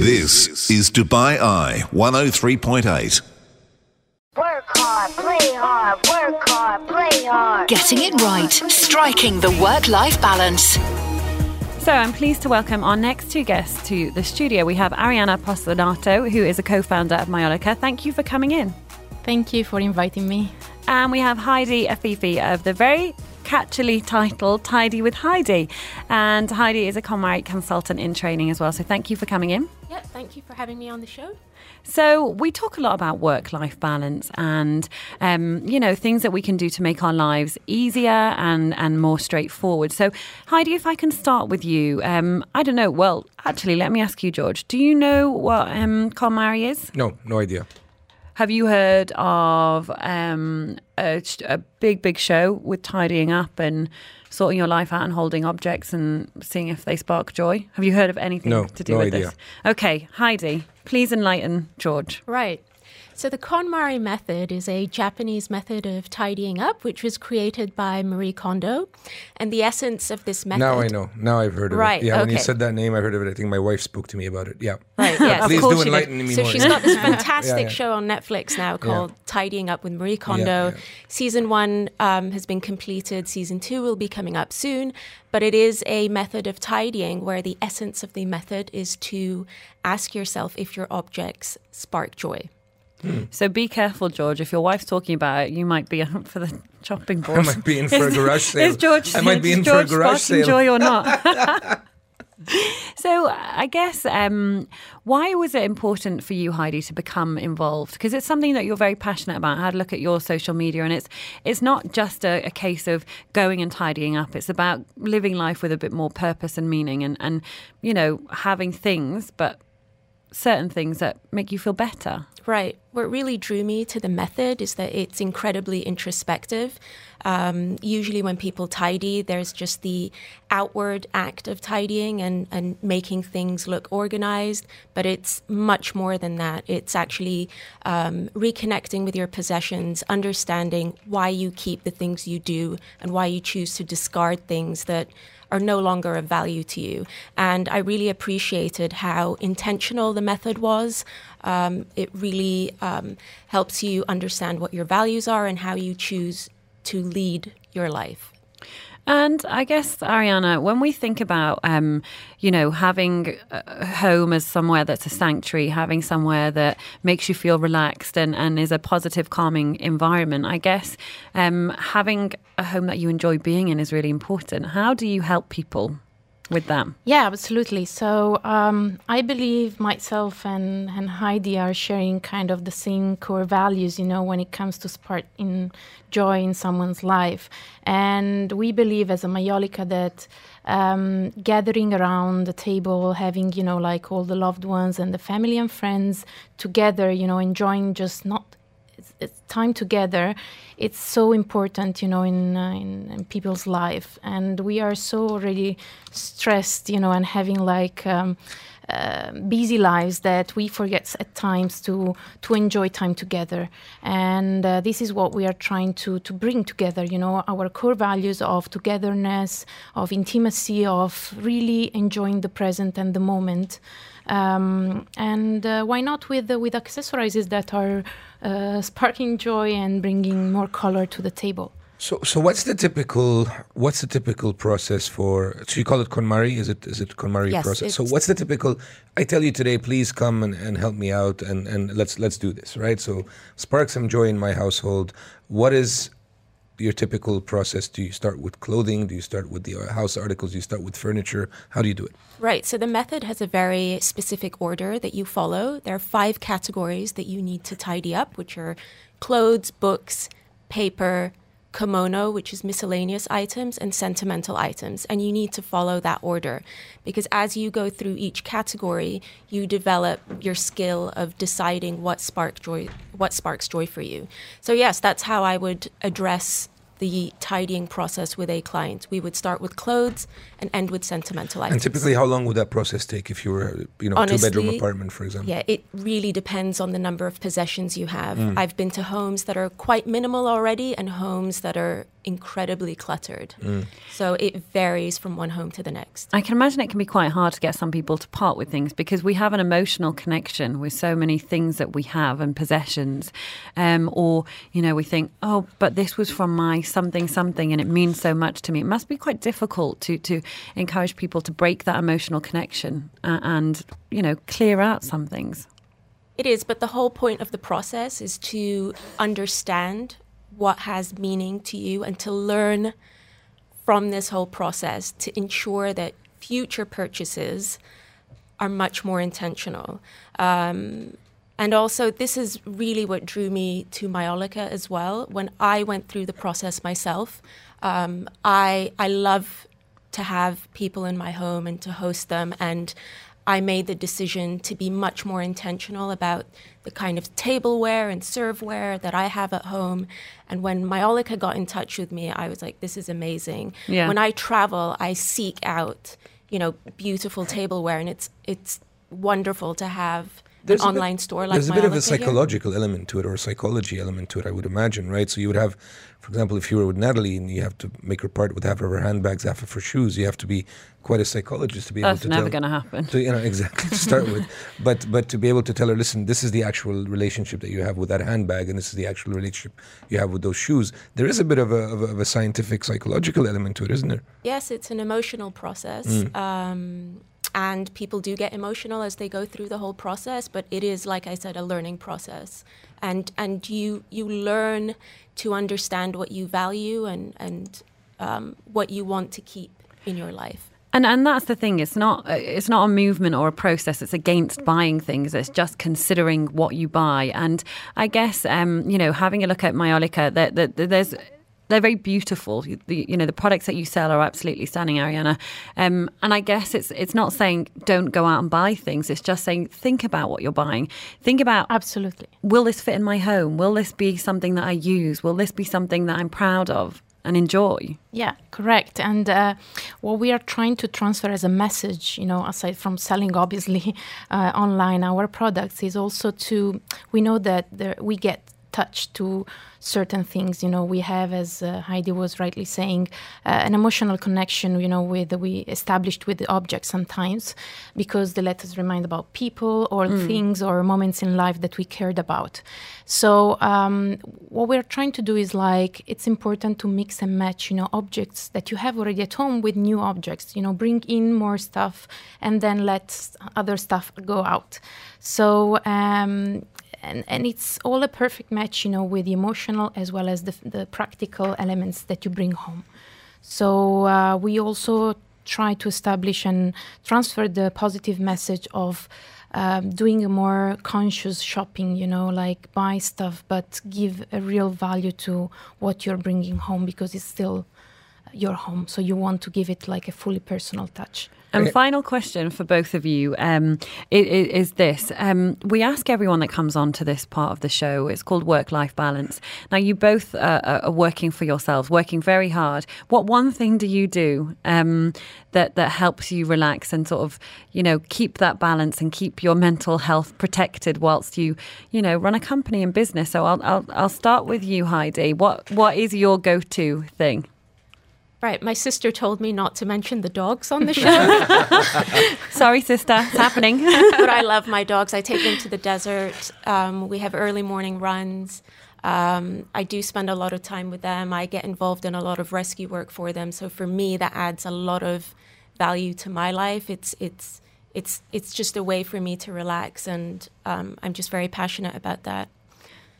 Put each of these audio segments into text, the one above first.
This is Dubai Eye 103.8. Work hard, play hard, work hard, play hard. Getting it right. Striking the work life balance. So I'm pleased to welcome our next two guests to the studio. We have Ariana Postolato, who is a co-founder of Mayolica. Thank you for coming in. Thank you for inviting me. And we have Heidi Afifi of the very catchily titled Tidy with Heidi. And Heidi is a KonMari consultant in training as well. So thank you for coming in. Yeah, thank you for having me on the show. So we talk a lot about work-life balance and um, you know things that we can do to make our lives easier and and more straightforward. So Heidi, if I can start with you, um, I don't know. Well, actually, let me ask you, George. Do you know what um, KonMari is? No, no idea. Have you heard of um, a, a big, big show with tidying up and sorting your life out and holding objects and seeing if they spark joy? Have you heard of anything No, to do no with idea. this? Okay, Heidi, please enlighten George. Right. So the KonMari method is a Japanese method of tidying up, which was created by Marie Kondo. And the essence of this method. Now I know. Now I've heard of Right, it. Yeah, when you said that name, I heard of it. I think my wife spoke to me about it. Yeah. Right, yes. Please Of course do enlighten me So more. she's yeah. got this fantastic yeah. show on Netflix now called Tidying Up with Marie Kondo. Yeah, yeah. Season one um, has been completed. Season two will be coming up soon. But it is a method of tidying where the essence of the method is to ask yourself if your objects spark joy. So be careful, George. If your wife's talking about it, you might be for the chopping board. I might be in for a garage sale. Is George, I might be in for a George garage sale. joy or not? so I guess um, why was it important for you, Heidi, to become involved? Because it's something that you're very passionate about. I had a look at your social media, and it's it's not just a, a case of going and tidying up. It's about living life with a bit more purpose and meaning, and and you know having things, but certain things that make you feel better. Right. What really drew me to the method is that it's incredibly introspective. Um, usually, when people tidy, there's just the outward act of tidying and, and making things look organized, but it's much more than that. It's actually um, reconnecting with your possessions, understanding why you keep the things you do, and why you choose to discard things that are no longer of value to you. And I really appreciated how intentional the method was. Um, it really um, helps you understand what your values are and how you choose to lead your life. And I guess, Ariana, when we think about, um, you know, having a home as somewhere that's a sanctuary, having somewhere that makes you feel relaxed and, and is a positive, calming environment, I guess um, having a home that you enjoy being in is really important. How do you help people with that? Yeah, absolutely. So um, I believe myself and, and Heidi are sharing kind of the same core values, you know, when it comes to sparking joy in someone's life. And we believe as a Mayolica that um, gathering around the table, having, you know, like all the loved ones and the family and friends together, you know, enjoying just not time together. It's so important you know in, uh, in in people's life. And we are so already stressed you know and having like um, uh, busy lives that we forget at times to to enjoy time together. And uh, this is what we are trying to to bring together you know our core values of togetherness of intimacy of really enjoying the present and the moment um, and uh, why not with uh, with accessories that are uh, sparking joy and bringing more color to the table So, so what's the typical what's the typical process for? So you call it KonMari? Is it is it KonMari Yes, process? So what's the typical? I tell you today, please come and, and help me out, and, and let's let's do this, right? So spark some joy in my household. What is your typical process? Do you start with clothing? Do you start with the uh, house articles? Do you start with furniture? How do you do it? Right. So the method has a very specific order that you follow. There are five categories that you need to tidy up, which are clothes, books, paper, komono, which is miscellaneous items, and sentimental items. And you need to follow that order because as you go through each category, you develop your skill of deciding what spark joy, what sparks joy for you. So yes, that's how I would address the tidying process with a client. We would start with clothes and end with sentimental items. And typically, how long would that process take if you were, you know, two bedroom apartment, for example? Yeah, it really depends on the number of possessions you have. Mm. I've been to homes that are quite minimal already and homes that are incredibly cluttered. Mm. So it varies from one home to the next. I can imagine it can be quite hard to get some people to part with things because we have an emotional connection with so many things that we have and possessions. Um, or, you know, we think, oh, but this was from my something something and it means so much to me. It must be quite difficult to, to encourage people to break that emotional connection uh, and, you know, clear out some things. It is, but the whole point of the process is to understand what has meaning to you and to learn from this whole process to ensure that future purchases are much more intentional. Um, and also, this is really what drew me to Mayolica as well. When I went through the process myself, um, I I love to have people in my home and to host them, and I made the decision to be much more intentional about the kind of tableware and serveware that I have at home. And when Mayolica got in touch with me, I was like, "This is amazing." Yeah. When I travel, I seek out, you know, beautiful tableware, and it's it's wonderful to have an a bit- online store like There's a bit of a Mayolica here. psychological element to it, or a psychology element to it, I would imagine, right? So you would have, for example, if you were with Natalie and you have to make her part with half of her handbags, half of her shoes, you have to be quite a psychologist to be able That's to never tell. going to happen. To, you know exactly to start with, but but to be able to tell her, listen, this is the actual relationship that you have with that handbag, and this is the actual relationship you have with those shoes. There is a bit of a of a, of a scientific psychological element to it, isn't there? Yes, it's an emotional process. Mm. Um, and people do get emotional as they go through the whole process, but it is, like I said, a learning process. And, and you, you learn to understand what you value and, and um, what you want to keep in your life. And and that's the thing. It's not it's not a movement or a process. It's against buying things. It's just considering what you buy. And I guess um, you know having a look at Mayolica, that that there's. They're very beautiful. The, you know the products that you sell are absolutely stunning, Ariana. Um, and I guess it's it's not saying don't go out and buy things. It's just saying think about what you're buying. Think about Absolutely. will this fit in my home? Will this be something that I use? Will this be something that I'm proud of and enjoy? Yeah, correct. And uh, what we are trying to transfer as a message, you know, aside from selling obviously uh, online our products, is also to we know that there, we get touched to certain things. You know, we have, as uh, Heidi was rightly saying, uh, an emotional connection. You know, with we established with the objects sometimes because they let us remind about people or things or moments in life that we cared about. So um, what we're trying to do is like it's important to mix and match, you know, objects that you have already at home with new objects. You know, bring in more stuff and then let other stuff go out. So um, and and it's all a perfect match, you know, with the emotional as well as the the practical elements that you bring home. So uh, we also try to establish and transfer the positive message of um, doing a more conscious shopping, you know, like buy stuff, but give a real value to what you're bringing home because it's still your home. So you want to give it like a fully personal touch. And final question for both of you um, is this. Um, we ask everyone that comes on to this part of the show, it's called work life balance. Now, you both uh, are are working for yourselves, working very hard. What one thing do you do um, that, that helps you relax and sort of, you know, keep that balance and keep your mental health protected whilst you, you know, run a company and business? So I'll, I'll, I'll start with you, Heidi. What What is your go to thing? Right, my sister told me not to mention the dogs on the show, Sorry, sister, it's happening. but I love my dogs. I take them to the desert. Um, we have early morning runs. Um, I do spend a lot of time with them. I get involved in a lot of rescue work for them. So for me, that adds a lot of value to my life. It's it's it's it's just a way for me to relax, and um, I'm just very passionate about that.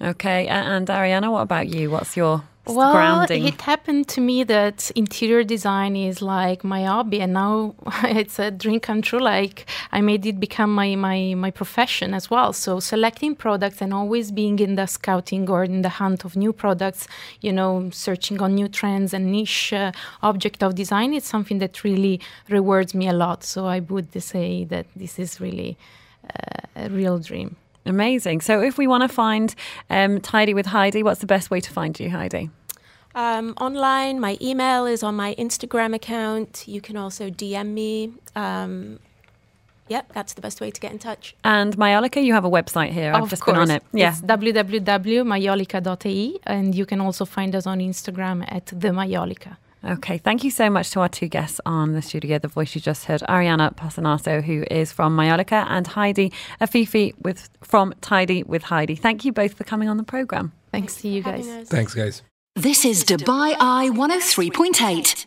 Okay, and Ariana, what about you? What's your Well, grounding? it happened to me that interior design is like my hobby, and now it's a dream come true. Like I made it become my my my profession as well. So selecting products and always being in the scouting or in the hunt of new products, you know, searching on new trends and niche uh, object of design is something that really rewards me a lot. So I would say that this is really uh, a real dream. Amazing. So, if we want to find um, Tidy with Heidi, what's the best way to find you, Heidi? Um, online, my email is on my Instagram account. You can also DM me. Um, yep, that's the best way to get in touch. And Mayolica, you have a website here. I've just course. been on it. Yeah. It's www.mayolica.e and you can also find us on Instagram at the Mayolica. Okay, thank you so much to our two guests on the studio. The voice you just heard, Ariana Pasanaso, who is from Mayolica, and Heidi Afifi with from Tidy with Heidi. Thank you both for coming on the program. Thanks to you guys. us. Thanks, guys. This is Dubai Eye 103.8.